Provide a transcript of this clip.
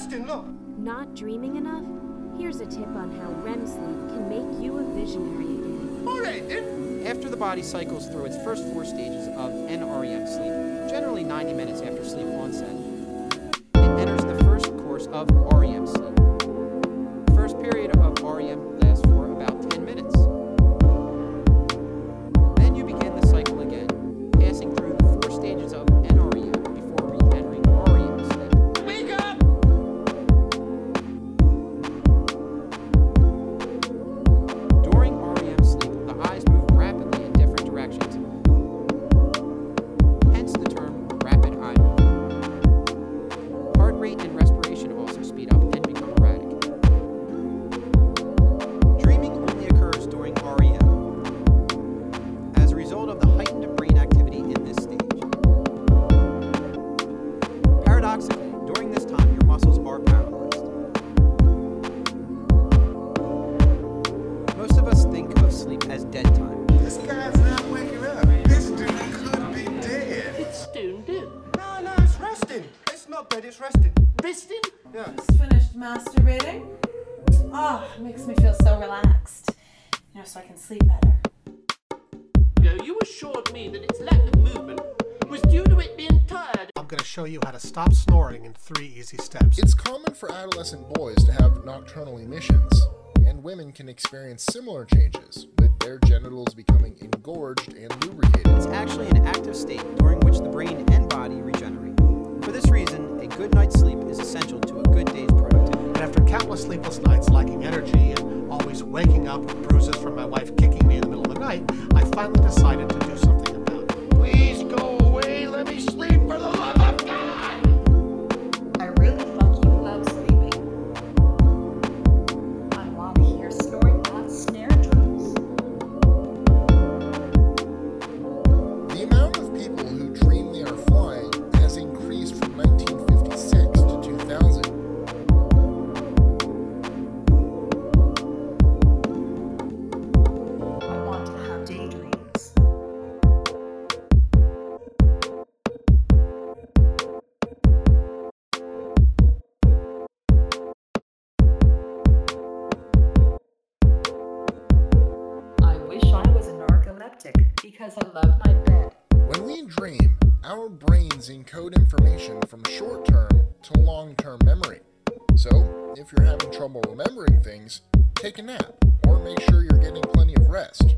resting, look. Not dreaming enough? Here's a tip on how REM sleep can make you a visionary again. All right, then. After the body cycles through its first four stages of NREM sleep, generally 90 minutes after sleep onset, it enters the first course of REM sleep. First period of REM dead time. This guy's not waking up. This dude could be dead. It's stone dead. No, no, it's resting. It's not dead, it's resting. Resting? Yeah. Just finished masturbating. Oh, it makes me feel so relaxed. You know, so I can sleep better. Ago, you assured me that its lack of movement was due to it being tired. I'm going to show you how to stop snoring in three easy steps. It's common for adolescent boys to have nocturnal emissions, and women can experience similar changes, with their genitals becoming engorged and lubricated. It's actually an active state during which the brain and body regenerate. For this reason, a good night's sleep is essential to a good day's productivity. And after countless sleepless nights lacking energy and always waking up with bruises from my wife kicking me in the middle of the night, I finally decided because I love my bed. When we dream, our brains encode information from short term to long term memory. So, if you're having trouble remembering things, take a nap or make sure you're getting plenty of rest.